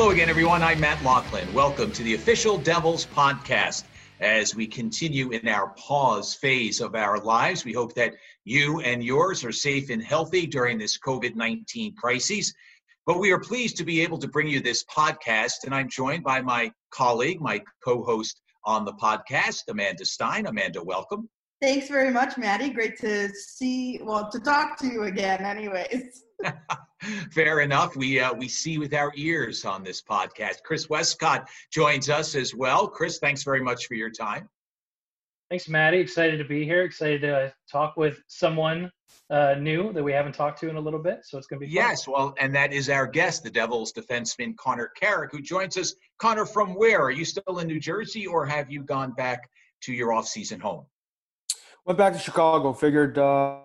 Hello again, everyone. I'm Matt Loughlin. Welcome to the official Devils podcast. As we continue in our pause phase of our lives, we hope that you and yours are safe and healthy during this COVID 19 crisis. But we are pleased to be able to bring you this podcast, and I'm joined by my colleague, my co host on the podcast, Amanda Stein. Amanda, welcome. Thanks very much, Maddie. Great to see, well, to talk to you again, anyways. Fair enough. We uh, we see with our ears on this podcast. Chris Westcott joins us as well. Chris, thanks very much for your time. Thanks, Maddie. Excited to be here. Excited to talk with someone uh, new that we haven't talked to in a little bit. So it's going to be fun. yes. Well, and that is our guest, the Devils defenseman Connor Carrick, who joins us. Connor, from where are you still in New Jersey, or have you gone back to your off-season home? Went back to Chicago. Figured. Uh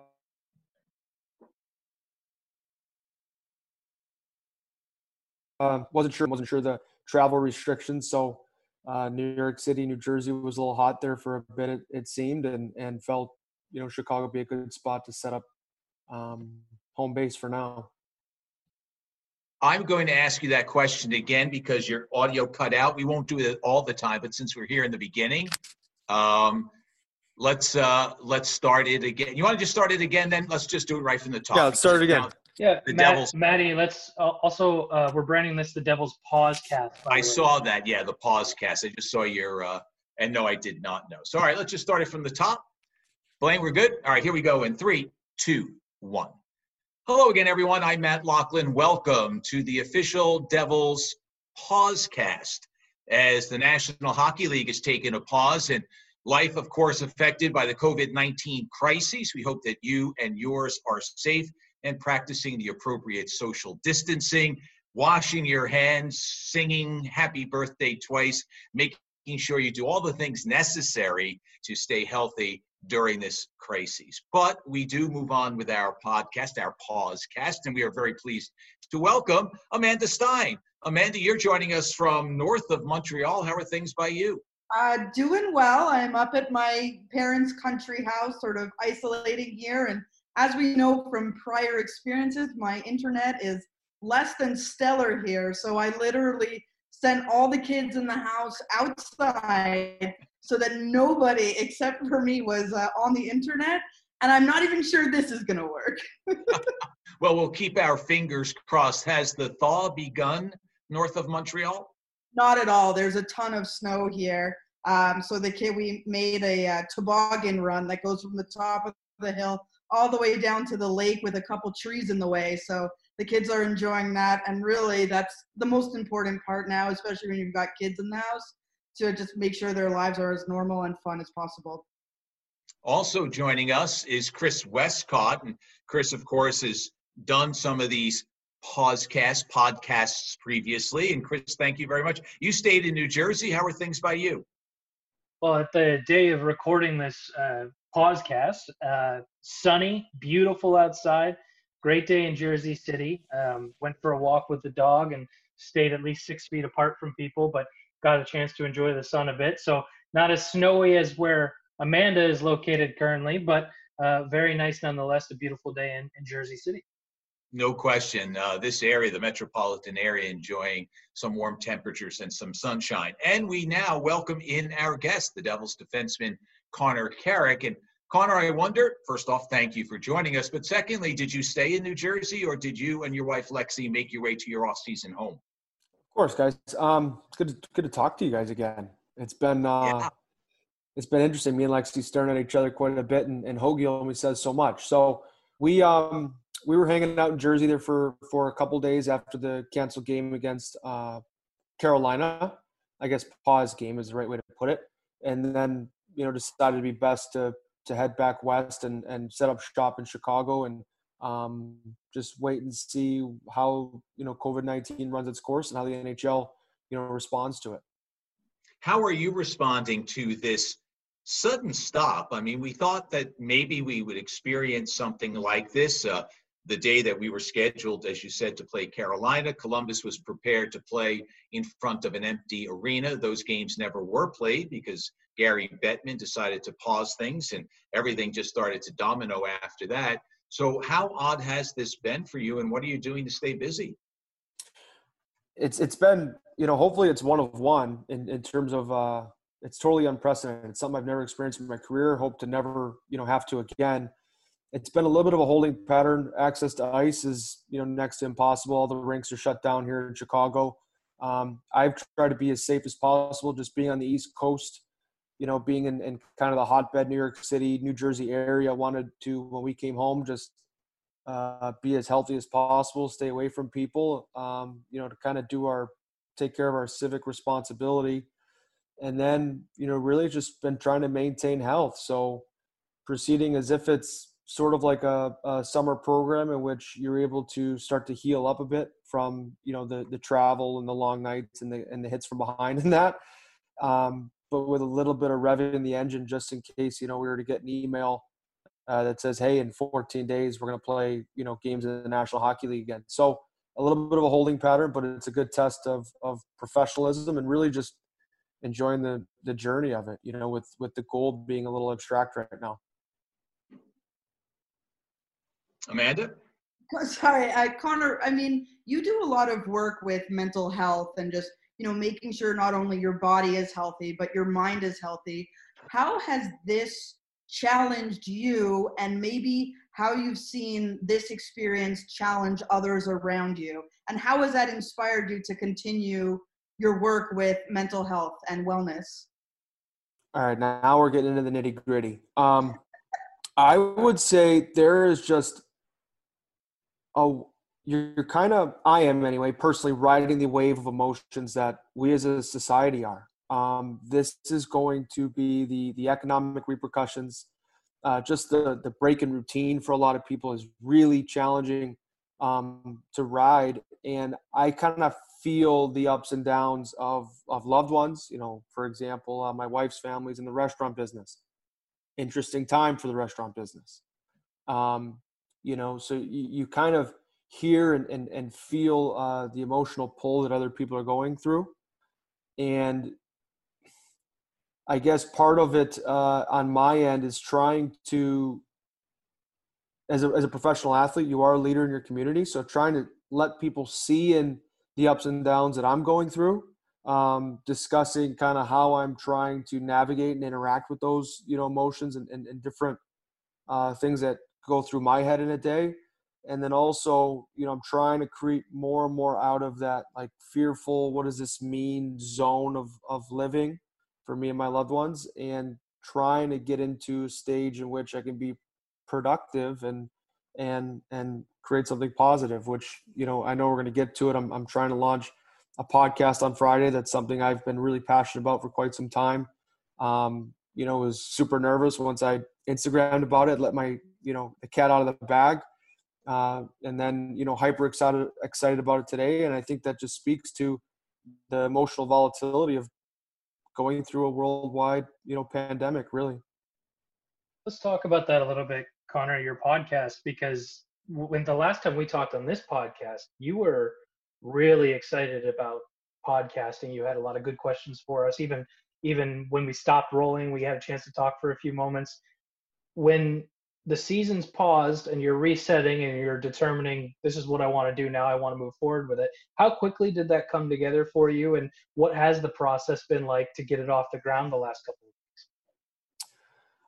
uh, wasn't sure wasn't sure the travel restrictions. So uh, New York City, New Jersey was a little hot there for a bit. It, it seemed, and and felt you know Chicago be a good spot to set up um, home base for now. I'm going to ask you that question again because your audio cut out. We won't do it all the time, but since we're here in the beginning, um, let's uh, let's start it again. You want to just start it again? Then let's just do it right from the top. Yeah, let's start it again. Yeah, the Matt, Devils. Maddie, let's uh, also uh, we're branding this the Devil's Pause Cast. I saw that. Yeah, the Pause Cast. I just saw your. Uh, and no, I did not know. So all right, let's just start it from the top. Blaine, we're good. All right, here we go. In three, two, one. Hello again, everyone. I'm Matt Loughlin. Welcome to the official Devils Pause Cast. As the National Hockey League has taken a pause and life, of course, affected by the COVID 19 crisis, we hope that you and yours are safe and practicing the appropriate social distancing, washing your hands, singing happy birthday twice, making sure you do all the things necessary to stay healthy during this crisis. But we do move on with our podcast, our pause cast, and we are very pleased to welcome Amanda Stein. Amanda, you're joining us from north of Montreal. How are things by you? Uh, doing well. I'm up at my parents' country house, sort of isolating here and as we know from prior experiences, my internet is less than stellar here. So I literally sent all the kids in the house outside so that nobody except for me was uh, on the internet. And I'm not even sure this is going to work. well, we'll keep our fingers crossed. Has the thaw begun north of Montreal? Not at all. There's a ton of snow here. Um, so the kid, we made a uh, toboggan run that goes from the top of the hill all the way down to the lake with a couple trees in the way. So the kids are enjoying that. And really, that's the most important part now, especially when you've got kids in the house, to just make sure their lives are as normal and fun as possible. Also joining us is Chris Westcott. And Chris, of course, has done some of these podcast podcasts previously. And Chris, thank you very much. You stayed in New Jersey. How are things by you? Well, at the day of recording this uh, podcast, uh, sunny, beautiful outside. Great day in Jersey City. Um, went for a walk with the dog and stayed at least six feet apart from people, but got a chance to enjoy the sun a bit. So not as snowy as where Amanda is located currently, but uh, very nice nonetheless. A beautiful day in, in Jersey City. No question. Uh, this area, the metropolitan area, enjoying some warm temperatures and some sunshine. And we now welcome in our guest, the Devils defenseman Connor Carrick. And Connor, I wonder, first off, thank you for joining us. But secondly, did you stay in New Jersey or did you and your wife Lexi make your way to your off season home? Of course, guys. Um, it's good to, good to talk to you guys again. It's been uh, yeah. it's been interesting. Me and Lexi staring at each other quite a bit, and, and Hoagie only says so much. So we um, we were hanging out in Jersey there for for a couple days after the canceled game against uh, Carolina. I guess pause game is the right way to put it. And then you know decided to be best to to head back west and and set up shop in Chicago and um, just wait and see how you know COVID nineteen runs its course and how the NHL you know responds to it. How are you responding to this sudden stop? I mean, we thought that maybe we would experience something like this. Uh, the day that we were scheduled, as you said, to play Carolina. Columbus was prepared to play in front of an empty arena. Those games never were played because Gary Bettman decided to pause things and everything just started to domino after that. So, how odd has this been for you, and what are you doing to stay busy? it's it's been you know hopefully it's one of one in in terms of uh, it's totally unprecedented. It's something I've never experienced in my career. Hope to never you know have to again. It's been a little bit of a holding pattern. Access to ice is you know next to impossible. All the rinks are shut down here in Chicago. Um, I've tried to be as safe as possible, just being on the East Coast you know, being in, in kind of the hotbed New York City, New Jersey area, wanted to when we came home just uh, be as healthy as possible, stay away from people, um, you know, to kind of do our take care of our civic responsibility, and then you know really just been trying to maintain health. So proceeding as if it's sort of like a, a summer program in which you're able to start to heal up a bit from you know the the travel and the long nights and the and the hits from behind and that. Um, but with a little bit of rev in the engine just in case you know we were to get an email uh, that says hey in 14 days we're going to play you know games in the national hockey league again so a little bit of a holding pattern but it's a good test of of professionalism and really just enjoying the the journey of it you know with with the goal being a little abstract right now. Amanda? Sorry uh, connor i mean you do a lot of work with mental health and just you know making sure not only your body is healthy but your mind is healthy. How has this challenged you and maybe how you've seen this experience challenge others around you? And how has that inspired you to continue your work with mental health and wellness? All right now we're getting into the nitty gritty um, i would say there is just a you're, kind of i am anyway personally riding the wave of emotions that we as a society are. Um, this is going to be the the economic repercussions. Uh, just the the break in routine for a lot of people is really challenging um, to ride and i kind of feel the ups and downs of of loved ones you know for example uh, my wife's family's in the restaurant business interesting time for the restaurant business um, you know so you, you kind of hear and, and, and feel uh, the emotional pull that other people are going through. And I guess part of it uh, on my end is trying to, as a, as a professional athlete, you are a leader in your community. So trying to let people see in the ups and downs that I'm going through, um, discussing kind of how I'm trying to navigate and interact with those, you know, emotions and, and, and different uh, things that go through my head in a day. And then also you know i'm trying to create more and more out of that like fearful what does this mean zone of of living for me and my loved ones and trying to get into a stage in which i can be productive and and and create something positive which you know i know we're going to get to it. I'm, I'm trying to launch a podcast on friday. That's something i've been really passionate about for quite some time. Um, you know was super nervous once i instagrammed about it let my you know the cat out of the bag uh, and then you know hyper excited excited about it today. And i think that just speaks to the emotional volatility of going through a worldwide you know pandemic really. Let's talk about that a little bit connor your podcast because when the last time we talked on this podcast you were really excited about podcasting you had a lot of good questions for us even even when we stopped rolling we had a chance to talk for a few moments when the season's paused and you're resetting and you're determining this is what I want to do now. I want to move forward with it. How quickly did that come together for you, and what has the process been like to get it off the ground the last couple of weeks?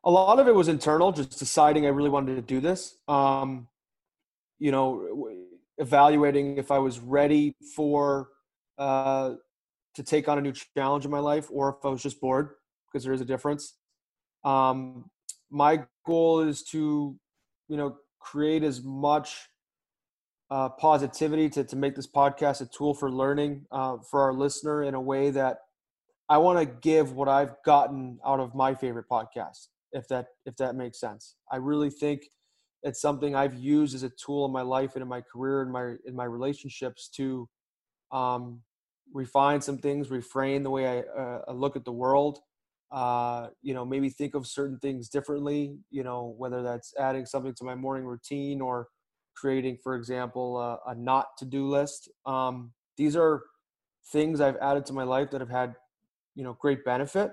A lot of it was internal, just deciding I really wanted to do this. Um, you know, evaluating if I was ready for uh, to take on a new challenge in my life, or if I was just bored, because there is a difference. Um, my goal is to, you know, create as much uh, positivity to, to make this podcast a tool for learning uh, for our listener in a way that I want to give what I've gotten out of my favorite podcast, if that if that makes sense. I really think it's something I've used as a tool in my life and in my career and my in my relationships to um, refine some things, reframe the way I, uh, look at the world, uh, you know, maybe think of certain things differently, you know, whether that's adding something to my morning routine or creating, for example, a, a not to do list. Um, these are things I've added to my life that have had, you know, great benefit.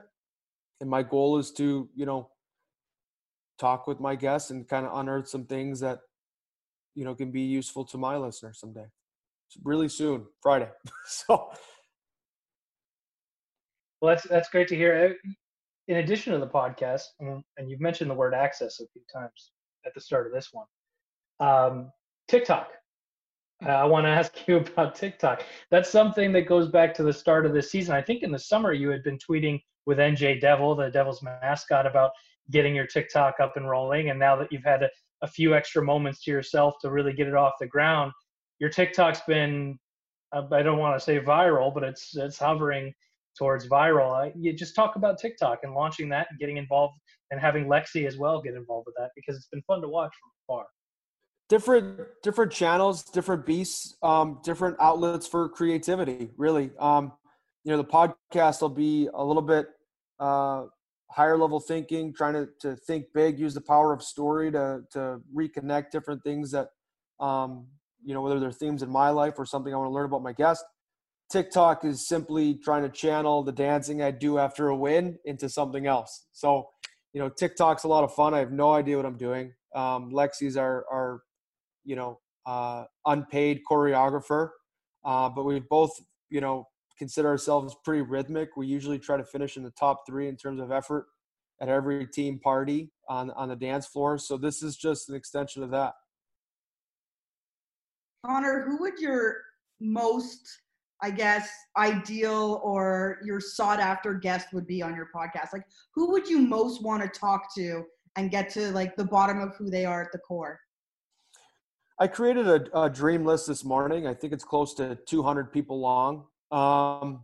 And my goal is to, you know, talk with my guests and kind of unearth some things that, you know, can be useful to my listeners someday. really soon, Friday. so. Well, that's that's great to hear. Uh, in addition to the podcast, and you've mentioned the word access a few times at the start of this one, um, TikTok. I want to ask you about TikTok. That's something that goes back to the start of the season. I think in the summer you had been tweeting with NJ Devil, the Devils mascot, about getting your TikTok up and rolling. And now that you've had a, a few extra moments to yourself to really get it off the ground, your TikTok's been uh, I don't want to say viral, but it's it's hovering towards viral. you just talk about TikTok and launching that and getting involved and having Lexi as well get involved with that because it's been fun to watch from far. Different different channels, different beasts, um, different outlets for creativity. Really, um, you know, the podcast will be a little bit uh, higher level thinking, trying to, to think big, use the power of story to to reconnect different things that um, you know, whether they're themes in my life or something I want to learn about my guest. TikTok is simply trying to channel the dancing I do after a win into something else. So, you know, TikTok's a lot of fun. I have no idea what I'm doing. Um, Lexi's our, our, you know, uh, unpaid choreographer, uh, but we've both, you know, consider ourselves pretty rhythmic. We usually try to finish in the top three in terms of effort at every team party on on the dance floor. So this is just an extension of that. Connor, who would your most, I guess, ideal or your sought after guest would be on your podcast? Like, who would you most want to talk to and get to like the bottom of who they are at the core? I created a, a dream list this morning. I think it's close to 200 people long. Um,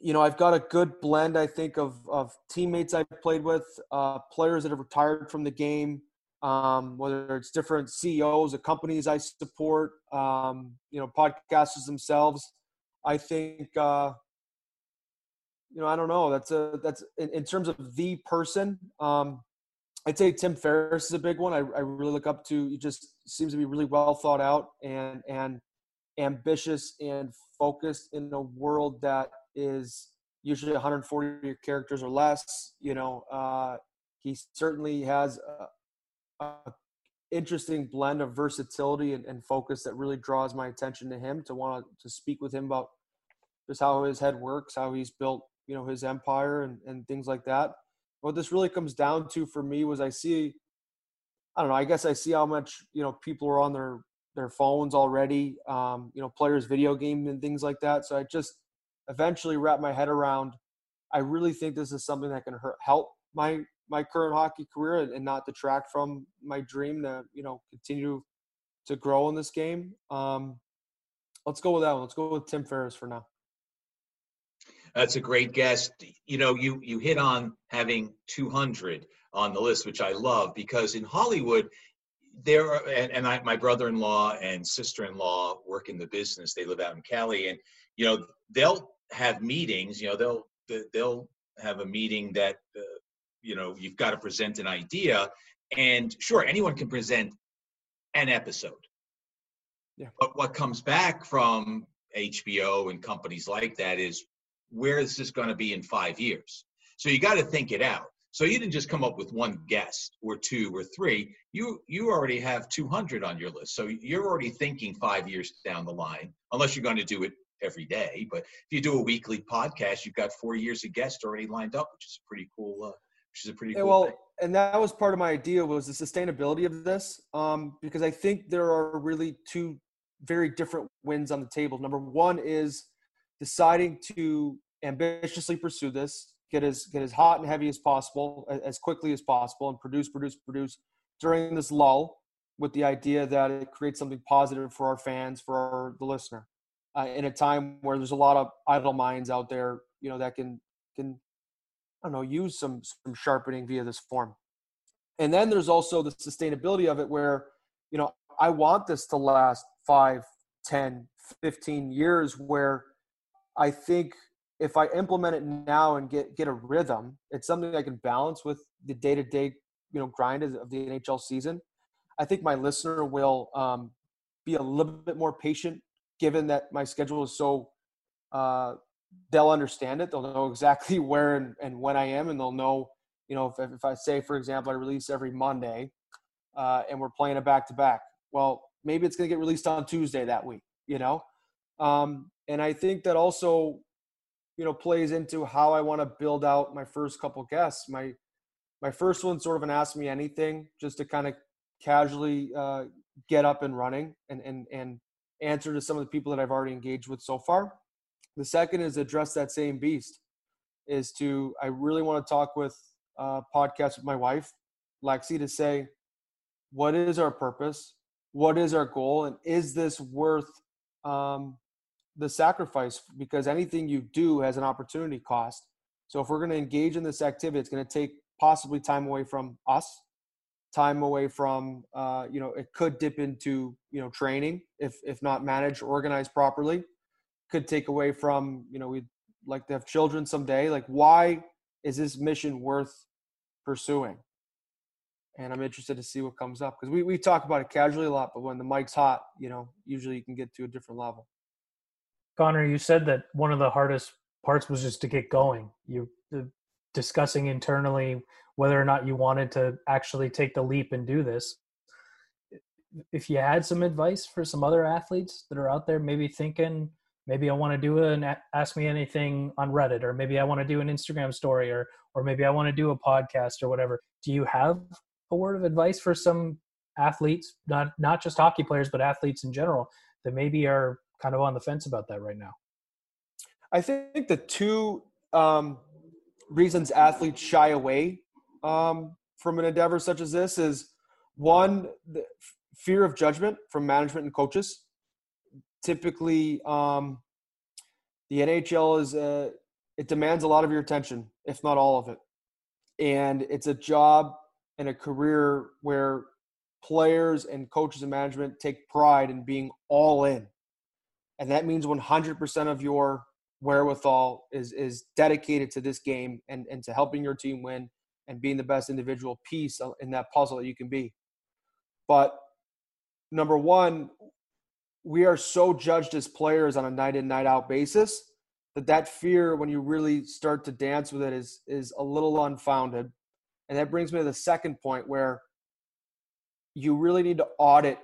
you know, I've got a good blend, I think, of, of teammates I've played with, uh, players that have retired from the game, um, whether it's different CEOs of companies I support, um, you know, podcasters themselves. I think, uh, you know, I don't know. That's a that's in, in terms of the person. Um, I'd say Tim Ferriss is a big one. I, I really look up to. He just seems to be really well thought out and and ambitious and focused in a world that is usually 140 characters or less. You know, uh, he certainly has a interesting blend of versatility and, and, focus that really draws my attention to him to want to speak with him about just how his head works, how he's built, you know, his empire and, and things like that. What this really comes down to for me was I see, I don't know, I guess I see how much, you know, people are on their, their phones already, um, you know, players video game and things like that. So I just eventually wrap my head around, I really think this is something that can hurt, help my my current hockey career and not detract from my dream to you know continue to grow in this game. Um, let's go with that one. Let's go with Tim Ferriss for now. That's a great guest. You know, you you hit on having 200 on the list, which I love because in Hollywood, there are, and, and I, my brother-in-law and sister-in-law work in the business. They live out in Cali, and you know they'll have meetings. You know, they'll they'll have a meeting that uh, you know you've got to present an idea and sure anyone can present an episode yeah. but what comes back from hbo and companies like that is where is this going to be in five years so you got to think it out so you didn't just come up with one guest or two or three you you already have 200 on your list so you're already thinking five years down the line unless you're going to do it every day but if you do a weekly podcast you've got four years of guests already lined up which is a pretty cool uh, which is a pretty cool well, thing. and that was part of my idea was the sustainability of this, um, because I think there are really two very different wins on the table. Number one is deciding to ambitiously pursue this, get as get as hot and heavy as possible, as quickly as possible, and produce, produce, produce during this lull, with the idea that it creates something positive for our fans, for our, the listener, uh, in a time where there's a lot of idle minds out there, you know, that can can I don't know, use some some sharpening via this form. And then there's also the sustainability of it where, you know, I want this to last five, 10, 15 years where I think if I implement it now and get get a rhythm, it's something I can balance with the day to day, you know, grind of the NHL season. I think my listener will um, be a little bit more patient, given that my schedule is so uh, they'll understand it. They'll know exactly where and, and when I am, and they'll know, you know, if, if I say, for example, I release every Monday uh, and we're playing a back to back, well, maybe it's going to get released on Tuesday that week. you know? Um, and I think that also, you know, plays into how I want to build out my first couple guests. My my first one sort of an ask me anything, just to kind of casually uh, get up and running and and and answer to some of the people that I've already engaged with so far. The second is address that same beast. Is to I really want to talk with uh, podcast with my wife, Lexi, to say what is our purpose, what is our goal, and is this worth um, the sacrifice? Because anything you do has an opportunity cost. So if we're going to engage in this activity, it's going to take possibly time away from us, time away from uh, you know it could dip into you know training if if not managed organized properly could take away from you know we'd like to have children someday like why is this mission worth pursuing and i'm interested to see what comes up because we, we talk about it casually a lot but when the mic's hot you know usually you can get to a different level connor you said that one of the hardest parts was just to get going. You discussing internally whether or not you wanted to actually take the leap and do this. If you had some advice for some other athletes that are out there maybe thinking maybe i want to do an ask me anything on reddit or maybe i want to do an instagram story or or maybe i want to do a podcast or whatever do you have a word of advice for some athletes not not just hockey players but athletes in general that maybe are kind of on the fence about that right now. I think the two um, reasons athletes shy away um, from an endeavor such as this is one the fear of judgment from management and coaches. Typically, um, the NHL is a, it demands a lot of your attention, if not all of it, and it's a job and a career where players and coaches and management take pride in being all in, and that means 100% of your wherewithal is is dedicated to this game and and to helping your team win and being the best individual piece in that puzzle that you can be. But number one, we are so judged as players on a night in night out basis that that fear when you really start to dance with it is is a little unfounded and that brings me to the second point where you really need to audit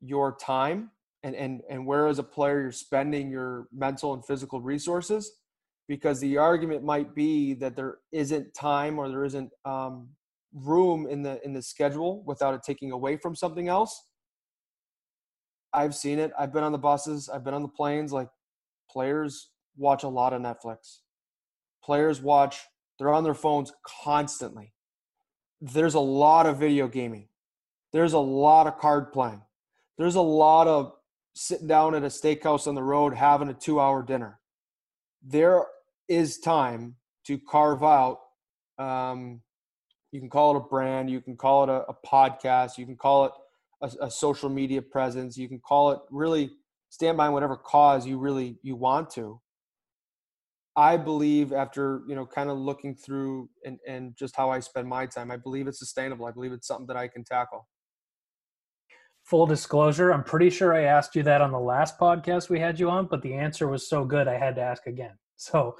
your time and and and where as a player you're spending your mental and physical resources because the argument might be that there isn't time or there isn't um, room in the in the schedule without it taking away from something else. I've seen it. I've been on the buses. I've been on the planes. Like players watch a lot of netflix. Players watch they're on their phones constantly. There's a lot of video gaming. There's a lot of card playing. There's a lot of sitting down at a steakhouse on the road having a two hour dinner. There is time to carve out, um, you can call it a brand, you can call it a, a podcast, you can call it a, a, social media presence, you can call it really stand by whatever cause you really you want to. I believe after you know kind of looking through and, and just how I spend my time, I believe it's sustainable. I believe it's something that I can tackle full disclosure, I'm pretty sure I asked you that on the last podcast we had you on, but the answer was so good I had to ask again. So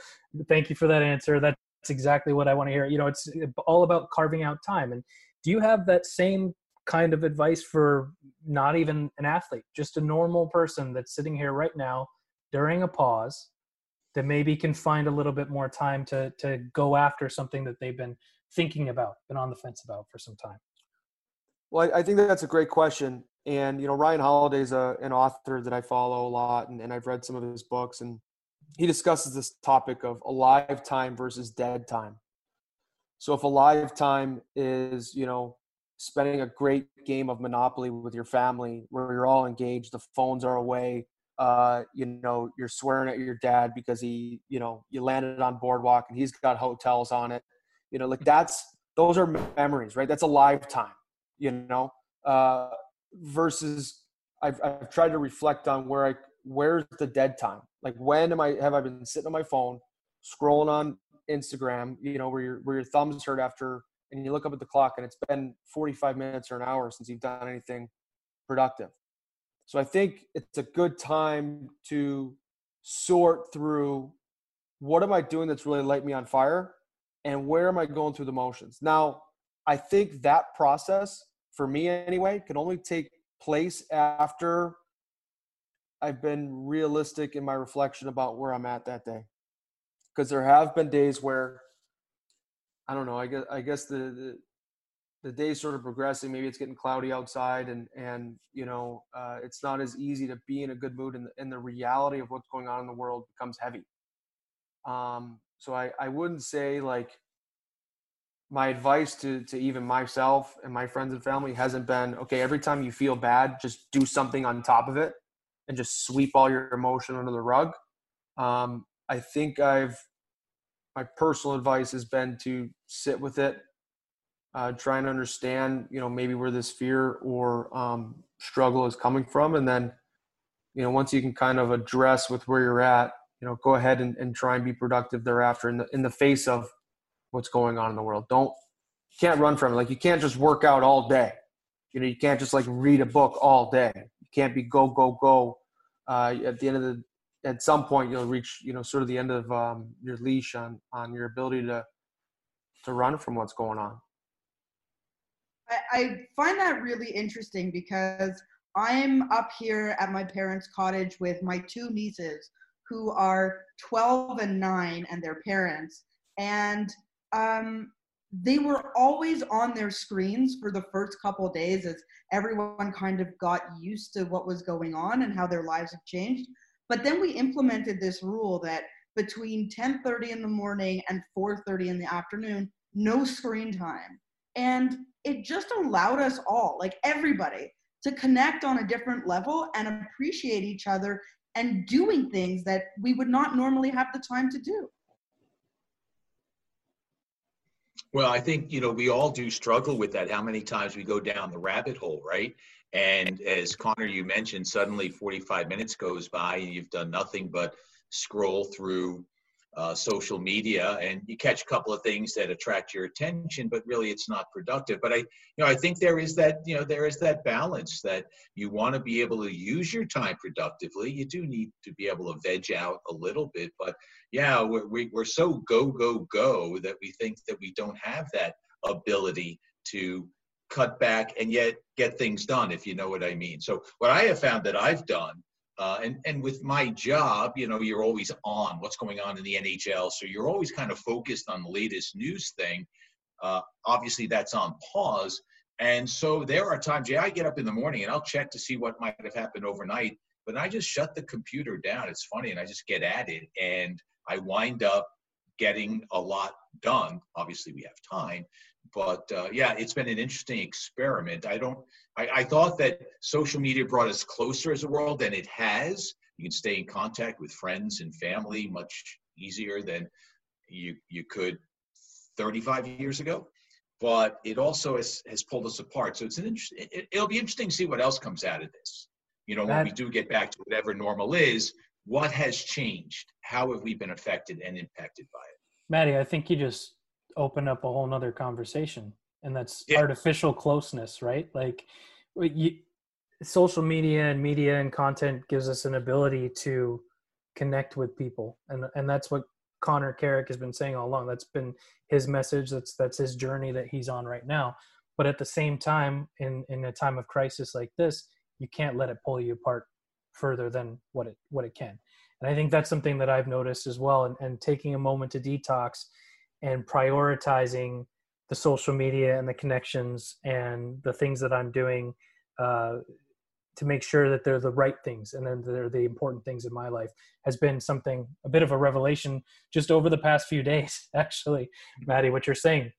thank you for that answer. That's exactly what I want to hear. You know, it's uh, all about carving out time. And do you have that same kind of advice for not even an athlete, just a normal person that's sitting here right now during a pause that maybe can find a little bit more time to to go after something that they've been thinking about, been on the fence about for some time? Well, I think that's a great question. And you know, Ryan Holiday is a, an author that I follow a lot, and, and I've read some of his books, and he discusses this topic of alive time versus dead time. So if alive time is you know spending a great game of Monopoly with your family, where you're all engaged, the phones are away, uh, you know, you're swearing at your dad because he, you know, you landed on Boardwalk and he's got hotels on it. You know, like that's those are memories, right? That's a lifetime. You know, uh, versus I've, I've tried to reflect on where I where's the dead time? Like when am i have i been sitting on my phone scrolling on instagram you know where your where your thumbs hurt after and you look up at the clock and it's been 45 minutes or an hour since you've done anything productive. So i think it's a good time to sort through what am i doing that's really light me on fire and where am i going through the motions? Now i think that process for me anyway, can only take place after I've been realistic in my reflection about where I'm at that day. Because there have been days where I don't know, I guess I guess the, the the day's sort of progressing. Maybe it's getting cloudy outside, and and you know uh, it's not as easy to be in a good mood, and the, and the reality of what's going on in the world becomes heavy. Um, so I I wouldn't say like my advice to to even myself and my friends and family hasn't been okay. Every time you feel bad, just do something on top of it, and just sweep all your emotion under the rug. Um, I think I've my personal advice has been to sit with it uh, try and understand, you know, maybe where this fear or um, struggle is coming from. And then, you know, once you can kind of address with where you're at, you know, go ahead and, and try and be productive thereafter in the, in the face of what's going on in the world. Don't, can't run from it. Like you can't just work out all day. You know, you can't just like read a book all day. You can't be go, go, go. Uh, at the end of the, at some point you'll reach, you know, sort of the end of um, your leash on, on your ability to, to run from what's going on. I, I, find that really interesting because I'm up here at my parents' cottage with my two nieces who are 12 and 9 and their parents. And um, they were always on their screens for the first couple days as everyone kind of got used to what was going on and how their lives have changed. But then we implemented this rule that between 10:30 in the morning and 4:30 in the afternoon, no screen time. And it just allowed us all, like everybody, to connect on a different level and appreciate each other and doing things that we would not normally have the time to do. Well, I think, you know, we all do struggle with that. How many times we go down the rabbit hole, right? And as Connor, you mentioned, suddenly 45 minutes goes by and you've done nothing but scroll through uh, social media and you catch a couple of things that attract your attention but really it's not productive. But i you know i think there is that you know there is that balance that you want to be able to use your time productively. You do need to be able to veg out a little bit but yeah we're, we, we're so go go go that we think that we don't have that ability to cut back and yet get things done if you know what i mean. So what i have found that i've done uh, and and with my job, you know, you're always on what's going on in the NHL, so you're always kind of focused on the latest news thing. Uh, obviously, that's on pause, and so there are times, yeah, I get up in the morning and I'll check to see what might have happened overnight, but I just shut the computer down. It's funny, and I just get at it, and I wind up getting a lot done. Obviously, we have time, but uh, yeah, it's been an interesting experiment. I don't. I, I, thought that social media brought us closer as a world, and it has. You can stay in contact with friends and family much easier than you you could 35 years ago. But it also has, has pulled us apart. So it's an interest. It, will be interesting to see what else comes out of this. You know, when we do get back to whatever normal is, what has changed? How have we been affected and impacted by it? Maddie, I think you just open up a whole nother conversation and that's yeah. artificial closeness right? Like you, social media and media and content gives us an ability to connect with people and and that's what connor carrick has been saying all along. That's been his message. That's that's his journey that he's on right now. But at the same time in in a time of crisis like this you can't let it pull you apart further than what it what it can. And i think that's something that i've noticed as well and, and taking a moment to detox and prioritizing the social media and the connections and the things that I'm doing uh, to make sure that they're the right things and then they're the important things in my life has been something a bit of a revelation just over the past few days actually. Maddie what you're saying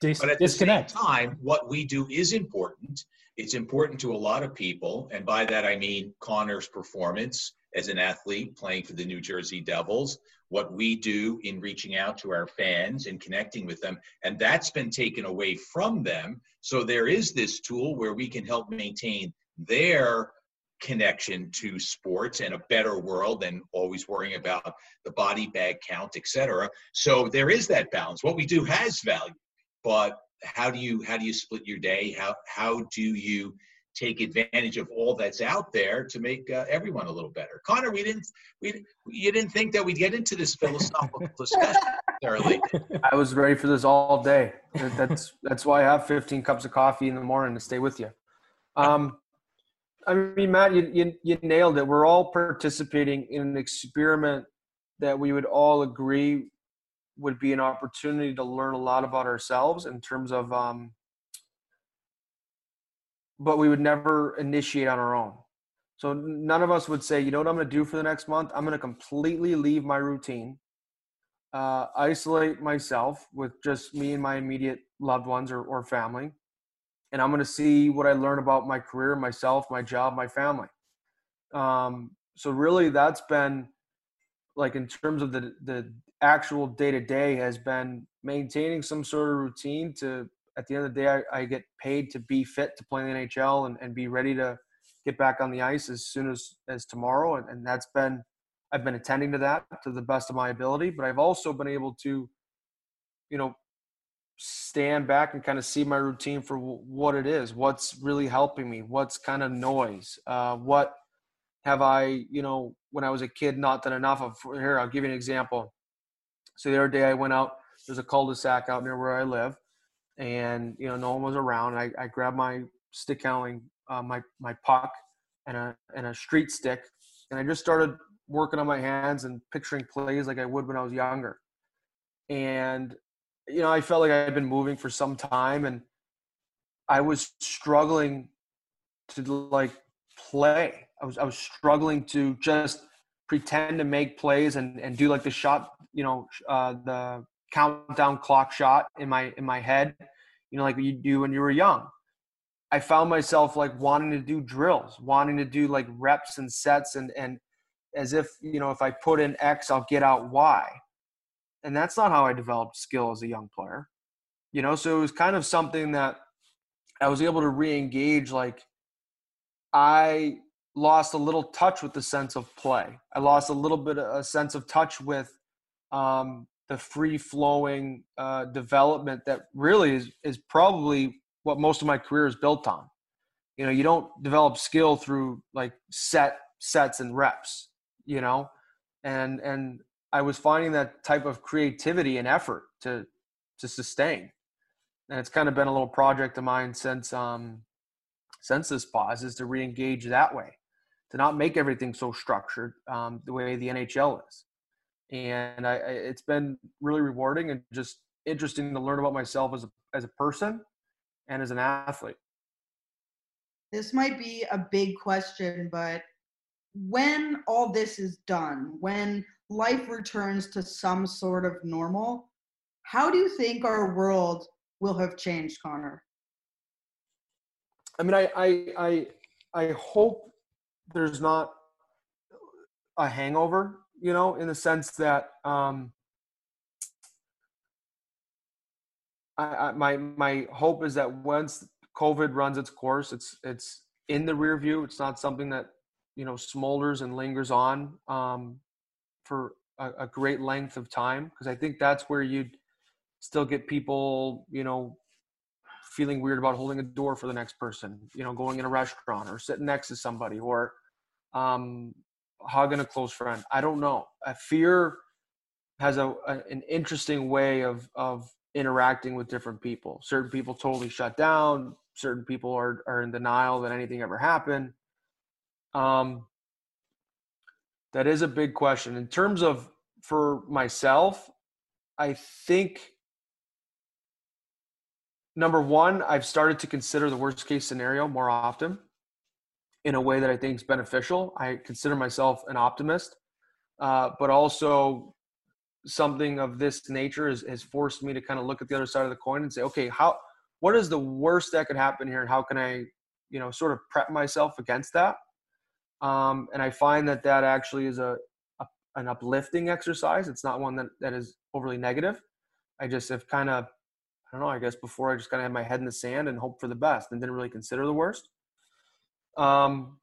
Dis- but at disconnect. the same time what we do is important. It's important to a lot of people. And by that i mean connor's performance as an athlete playing for the new jersey devils what we do in reaching out to our fans and connecting with them. And that's been taken away from them. So there is this tool where we can help maintain their connection to sports and a better world than always worrying about the body bag count, etc. So there is that balance. What we do has value, but how do you how do you split your day? How how do you take advantage of all that's out there to make uh, everyone a little better. Connor, we didn't, we you didn't think that we'd get into this philosophical discussion early. I was ready for this all day. That's that's why I have 15 cups of coffee in the morning to stay with you. Um, I mean, Matt, you, you, you nailed it. We're all participating in an experiment that we would all agree would be an opportunity to learn a lot about ourselves in terms of, um, but we would never initiate on our own. So none of us would say, you know what I'm going to do for the next month? I'm going to completely leave my routine, uh, isolate myself with just me and my immediate loved ones or, or family, and I'm going to see what I learn about my career, myself, my job, my family. Um, so really, that's been like in terms of the the actual day to day has been maintaining some sort of routine to at the end of the day I, I, get paid to be fit to play in the NHL and, and be ready to get back on the ice as soon as as tomorrow. And, and that's been I've been attending to that to the best of my ability but I've also been able to you know stand back and kind of see my routine for w- what it is what's really helping me what's kind of noise uh, what have I you know when I was a kid not done enough of. Here I'll give you an example. So the other day I went out there's a cul-de-sac out near where I live and you know no one was around I, I grabbed my stick handling uh, my my puck and a and a street stick, and I just started working on my hands and picturing plays like I would when I was younger. And you know, I felt like I had been moving for some time, and I was struggling to like play. I was I was struggling to just pretend to make plays and and do like the shot, you know, uh, the countdown clock shot in my in my head, you know, like you do when you were young. I found myself like wanting to do drills, wanting to do like reps and sets and and as if, you know, if I put in X, I'll get out Y. And that's not how I developed skill as a young player. You know, so it was kind of something that I was able to re-engage like I lost a little touch with the sense of play. I lost a little bit of a sense of touch with um, the free flowing uh, development that really is, is probably what most of my career is built on. You know, you don't develop skill through like set sets and reps, you know, and and I was finding that type of creativity and effort to to sustain. And it's kind of been a little project of mine since um since this pause is to re-engage that way, to not make everything so structured um, the way the NHL is. And I, it's been really rewarding and just interesting to learn about myself as a as a person and as an athlete? This might be a big question, but when all this is done, when life returns to some sort of normal, how do you think our world will have changed, Connor? I mean, I, I, I, I hope there's not a hangover, you know, in the sense that um, I, I, my my hope is that once COVID runs its course, it's it's in the rear view. It's not something that you know smolders and lingers on um, for a, a, great length of time because I think that's where you'd still get people you know feeling weird about holding a door for the next person, you know, going in a restaurant or sitting next to somebody or um, hugging a close friend. I don't know. A fear has a, a, an interesting way of of interacting with different people. Certain people totally shut down. Certain people are, are in denial that anything ever happened. Um, that is a big question. In terms of for myself, I think number one, I've started to consider the worst case scenario more often in a way that I think is beneficial. I consider myself an optimist, uh, but also something of this nature has, has forced me to kind of look at the other side of the coin and say, okay, how what is the worst that could happen here, and how can I, you know, sort of prep myself against that? Um, and I find that that actually is a, a, an uplifting exercise. It's not one that that is overly negative. I just have kind of I don't know. I guess before I just kind of had my head in the sand and hope for the best, and didn't really consider the worst. Um,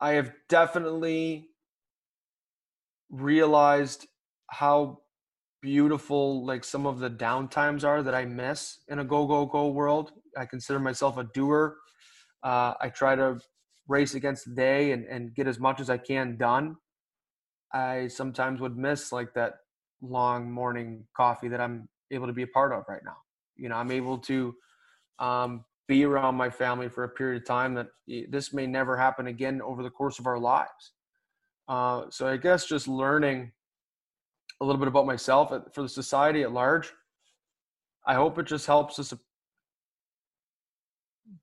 I have definitely realized how beautiful like some of the downtimes are that I miss in a go go go world. I consider myself a doer. Uh, I try to race against the day and, and get as much as I can done. I sometimes would miss like that long morning coffee that I'm able to be a part of right now. You know, I'm able to um, be around my family for a period of time that this may never happen again over the course of our lives. Uh, so I guess just learning a little bit about myself for the society at large. I hope it just helps us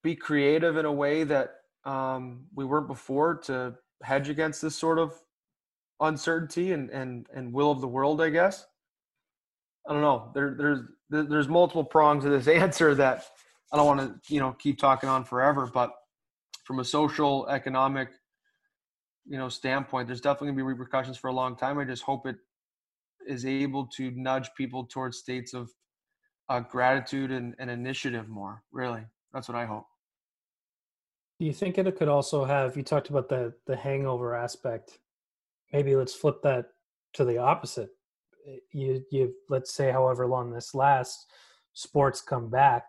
be creative in a way that um, we weren't before to hedge against this sort of uncertainty and and and will of the world. I guess. I don't know. There there's there's multiple prongs to this answer that I don't want to you know keep talking on forever, but from a social economic you know standpoint, there's definitely gonna be repercussions for a long time. I just hope it is able to nudge people towards states of uh, gratitude and, and initiative more. Really, that's what I hope. Do you think it could also have? You talked about the the hangover aspect. Maybe let's flip that to the opposite. Eh, you you let's say however long this lasts, sports come back.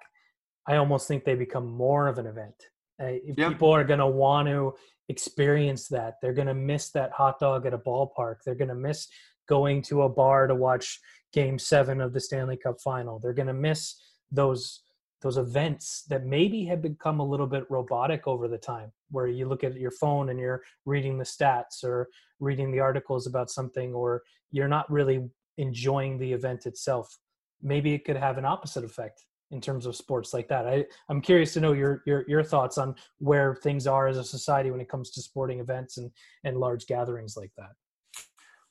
I almost think they become more of an event. Uh, yep. People are going to want to experience that. They're going to miss that hot dog at a ballpark. They're going to miss going to a bar to watch game seven of the Stanley Cup final. They're going to miss those those events that maybe have become a little bit robotic over the time where you look at your phone and you're reading the stats or reading the articles about something or you're not really enjoying the event itself maybe it could have an opposite effect in terms of sports like that I, i'm curious to know your, your your thoughts on where things are as a society when it comes to sporting events and and large gatherings like that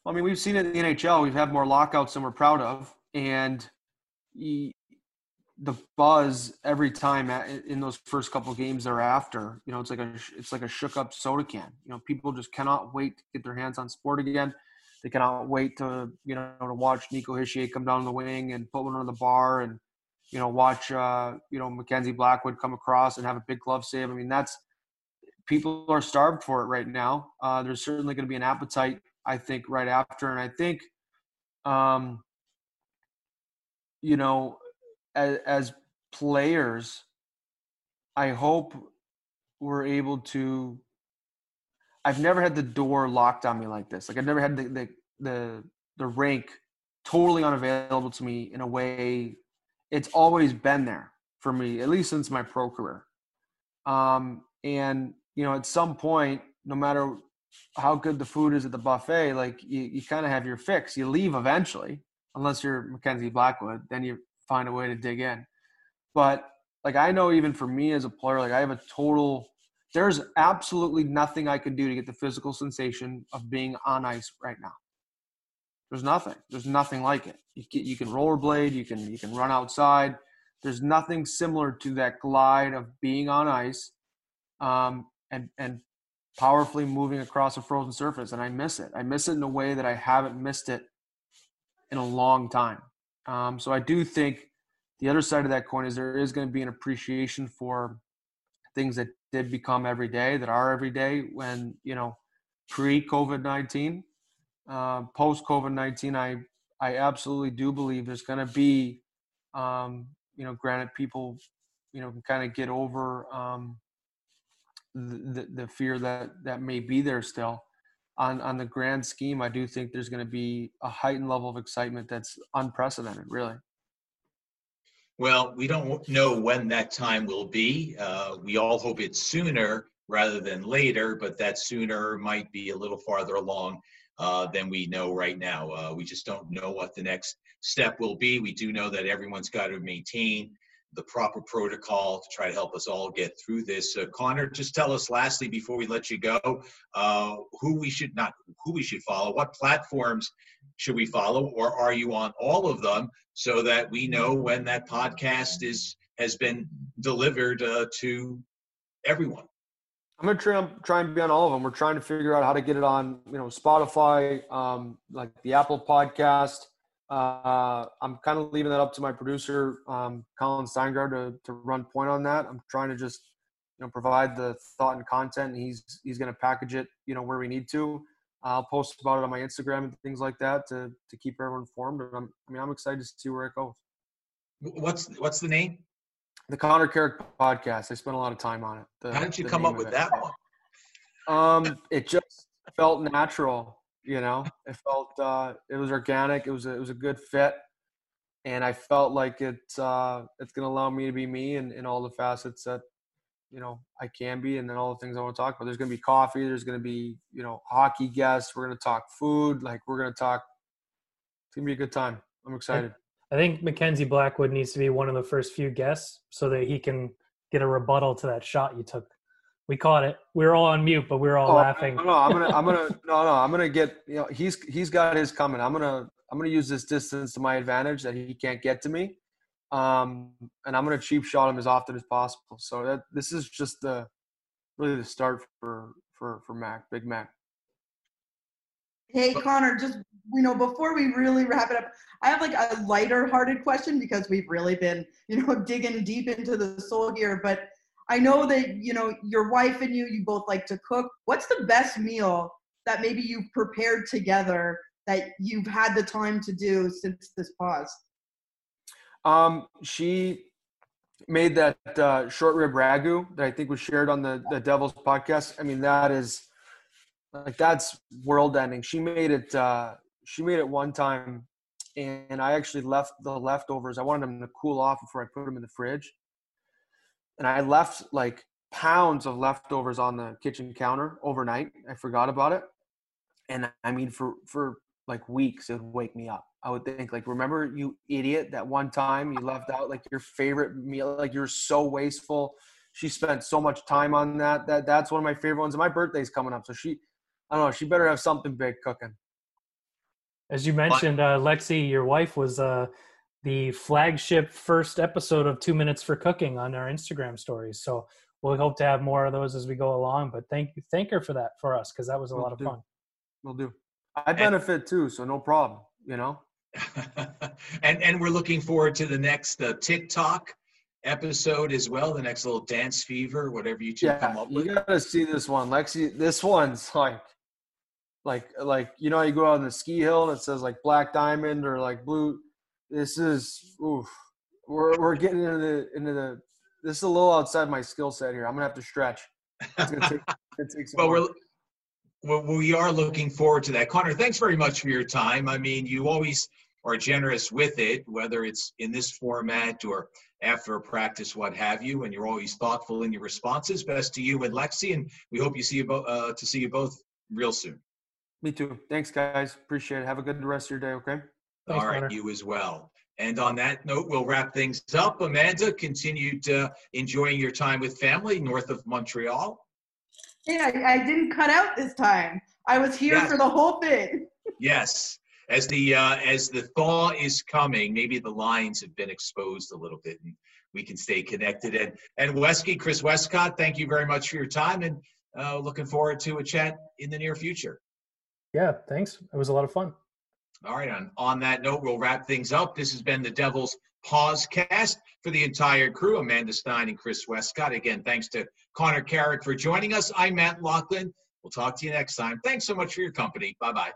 Well, I mean, we've seen it in the NHL. We've had more lockouts than we're proud of, and the buzz every time in those first couple games thereafter, you know, it's like a it's like a shook up soda can. You know, people just cannot wait to get their hands on sport again. They cannot wait to you know to watch Nico Hischier come down the wing and put one on the bar, and you know watch uh, you know Mackenzie Blackwood come across and have a big glove save. I mean, that's people are starved for it right now. Uh, there's certainly going to be an appetite I think right after, and I think, um, you know, as, as players, I hope we're able to. I've never had the door locked on me like this. Like I've never had the the the, the rink totally unavailable to me in a way. It's always been there for me, at least since my pro career. Um, and you know, at some point, no matter how good the food is at the buffet, like you, you kind of have your fix. You leave eventually, unless you're Mackenzie Blackwood, then you find a way to dig in. But like I know even for me as a player, like I have a total there's absolutely nothing I can do to get the physical sensation of being on ice right now. There's nothing. There's nothing like it. You can, you can rollerblade, you can you can run outside. There's nothing similar to that glide of being on ice um, and and powerfully moving across a frozen surface and i miss it i miss it in a way that i haven't missed it in a long time um, so i do think the other side of that coin is there is going to be an appreciation for things that did become every day that are every day when you know pre covid-19 uh, post covid-19 i i absolutely do believe there's going to be um, you know granted people you know can kind of get over um, the, the fear that that may be there still. On on the grand scheme i do think there's going to be a heightened level of excitement that's unprecedented really. Well we don't know when that time will be. Uh, we all hope it's sooner rather than later but that sooner might be a little farther along uh, than we know right now uh, we just don't know what the next step will be we do know that everyone's got to maintain the proper protocol to try to help us all get through this. Uh, Connor, just tell us lastly before we let you go, uh, who we should not who we should follow, what platforms should we follow, or are you on all of them so that we know when that podcast is has been delivered uh, to everyone? I'm gonna try, try and be on all of them. We're trying to figure out how to get it on, you know, Spotify, um, like the Apple Podcast. Uh, I'm kind of leaving that up to my producer, um, Colin Steingard, to, to run point on that. I'm trying to just, you know, provide the thought and content, and he's he's to package it, you know, where we need to. I'll post about it on my Instagram and things like that to to keep everyone informed. And I'm, I mean, I'm excited to see where it goes. What's what's the name? The Connor Carrick podcast. I spent a lot of time on it. The, How did you come up with that one? Um, it just felt natural you know, it felt uh, it was organic. It was a, it was a good fit. and I felt like it's uh, it's going to allow me to be me in, in all the facets that you know I can be, and then all the things I want to talk about. There's going to be coffee. There's going to be you know hockey guests. We're going to talk food. Like we're going to talk. It's to be a good time. I'm excited. I think Mackenzie Blackwood needs to be one of the first few guests so that he can get a rebuttal to that shot you took. We caught it. We were all on mute, but we were all oh, laughing. No, no, I'm gonna, I'm gonna, no, no, I'm gonna get. You know, he's he's got his coming. I'm gonna, I'm gonna use this distance to my advantage that he can't get to me, um, and I'm gonna cheap shot him as often as possible. So that this is just the, really the start for for for Mac, Big Mac. Hey Connor, just you know, before we really wrap it up, I have like a lighter hearted question because we've really been, you know, digging deep into the soul here. But I know that, you know, your wife and you, you both like to cook. What's the best meal that maybe you've prepared together that you've had the time to do since this pause? Um, she made that uh, short rib ragu that I think was shared on the, the Devil's podcast. I mean, that is like that's world ending. She made it. Uh, she made it one time, and I actually left the leftovers. I wanted them to cool off before I put them in the fridge, and I left like pounds of leftovers on the kitchen counter overnight. I forgot about it, and I mean for for like weeks it would wake me up. I would think like, remember you idiot that one time you left out like your favorite meal, like you're so wasteful. She spent so much time on that. That that's one of my favorite ones. And my birthday's coming up, so she I don't know. She better have something big cooking. As you mentioned, uh, Lexi, your wife was uh, the flagship first episode of Two Minutes for Cooking on our Instagram stories. So we'll hope to have more of those as we go along. But thank you, thank her for that for us because that was a we'll lot of fun. We'll do. I benefit too, so no problem. You know. and and we're looking forward to the next uh, TikTok episode as well, the next little dance fever, whatever you two yeah, come up with. You gotta see this one, Lexi. This one's like like like you know you go out on the ski hill and it says like black diamond or like blue? This is oof. We're, we're getting into the into the this is a little outside my skill set here. I'm gonna have to stretch. It's gonna take, take well we're well, we are looking forward to that. Connor thanks very much for your time. I mean you always are generous with it whether it's in this format or after a practice what have you and you're always thoughtful in your responses. Best to you and lexi and we hope you see you both uh, to see you both real soon me too. Thanks, guys. Appreciate it. Have a good rest of your day, okay? Thanks, All right, Connor. you as well. And on that note, we'll wrap things up. Amanda, continued uh, enjoying your time with family north of Montreal. Yeah, I, I didn't cut out this time. I was here yes. for the whole thing. yes. As the uh, as the thaw is coming, maybe the lines have been exposed a little bit, and we can stay connected. And and Wesky, Chris Westcott, thank you very much for your time, and uh, looking forward to a chat in the near future yeah, thanks. It was a lot of fun. All right. On, on that note, we'll wrap things up. This has been the Devil's Pausecast for the entire crew, Amanda Stein and Chris Westcott. Again, thanks to Connor Carrick for joining us. I'm Matt Loughlin. We'll talk to you next time. Thanks so much for your company. Bye bye.